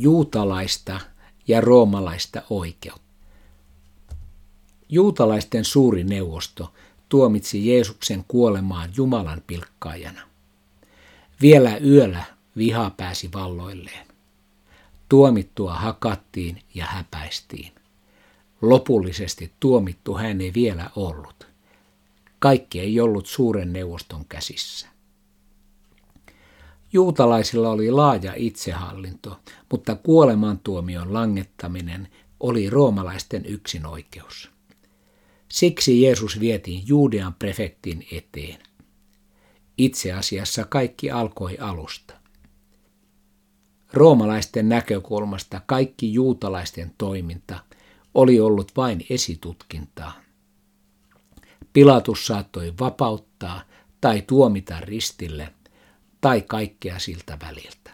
juutalaista ja roomalaista oikeutta. Juutalaisten suuri neuvosto tuomitsi Jeesuksen kuolemaan Jumalan pilkkaajana. Vielä yöllä viha pääsi valloilleen. Tuomittua hakattiin ja häpäistiin. Lopullisesti tuomittu hän ei vielä ollut. Kaikki ei ollut suuren neuvoston käsissä. Juutalaisilla oli laaja itsehallinto, mutta kuolemantuomion langettaminen oli roomalaisten yksinoikeus. Siksi Jeesus vietiin Juudean prefektin eteen. Itse asiassa kaikki alkoi alusta. Roomalaisten näkökulmasta kaikki juutalaisten toiminta oli ollut vain esitutkintaa. Pilatus saattoi vapauttaa tai tuomita ristille tai kaikkea siltä väliltä.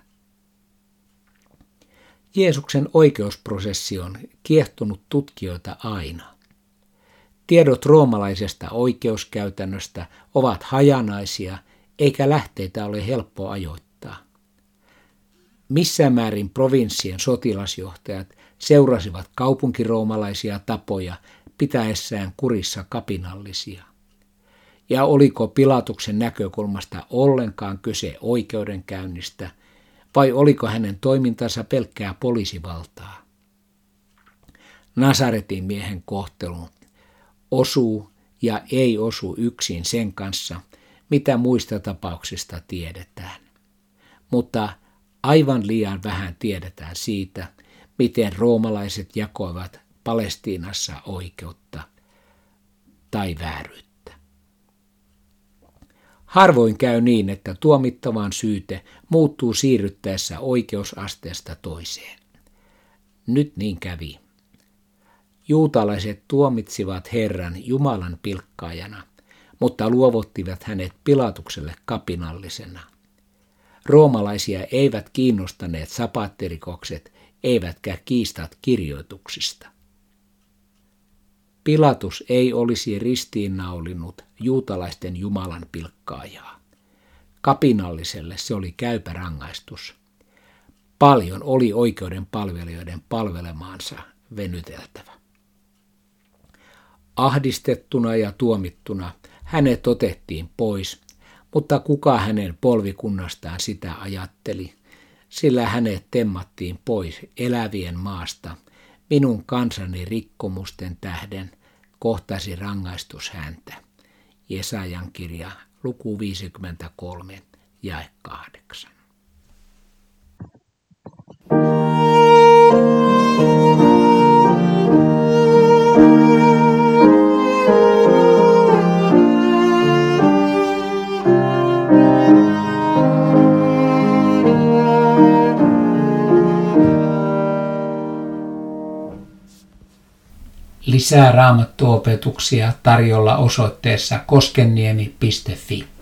Jeesuksen oikeusprosessi on kiehtonut tutkijoita aina. Tiedot roomalaisesta oikeuskäytännöstä ovat hajanaisia, eikä lähteitä ole helppo ajoittaa. Missä määrin provinssien sotilasjohtajat seurasivat kaupunkiroomalaisia tapoja pitäessään kurissa kapinallisia? Ja oliko Pilatuksen näkökulmasta ollenkaan kyse oikeudenkäynnistä, vai oliko hänen toimintansa pelkkää poliisivaltaa? Nasaretin miehen kohtelu osuu ja ei osu yksin sen kanssa, mitä muista tapauksista tiedetään. Mutta aivan liian vähän tiedetään siitä, miten roomalaiset jakoivat Palestiinassa oikeutta tai vääryyttä. Harvoin käy niin, että tuomittavan syyte muuttuu siirryttäessä oikeusasteesta toiseen. Nyt niin kävi. Juutalaiset tuomitsivat Herran Jumalan pilkkaajana, mutta luovuttivat hänet pilatukselle kapinallisena. Roomalaisia eivät kiinnostaneet sapaattirikokset, eivätkä kiistat kirjoituksista. Pilatus ei olisi ristiinnaulinut juutalaisten Jumalan pilkkaajaa. Kapinalliselle se oli käypä rangaistus. Paljon oli oikeuden palvelijoiden palvelemaansa venyteltävä. Ahdistettuna ja tuomittuna hänet otettiin pois, mutta kuka hänen polvikunnastaan sitä ajatteli, sillä hänet temmattiin pois elävien maasta minun kansani rikkomusten tähden kohtasi rangaistus häntä. Jesajan kirja, luku 53, jae 8. Lisää raamattuopetuksia tarjolla osoitteessa koskenniemi.fi.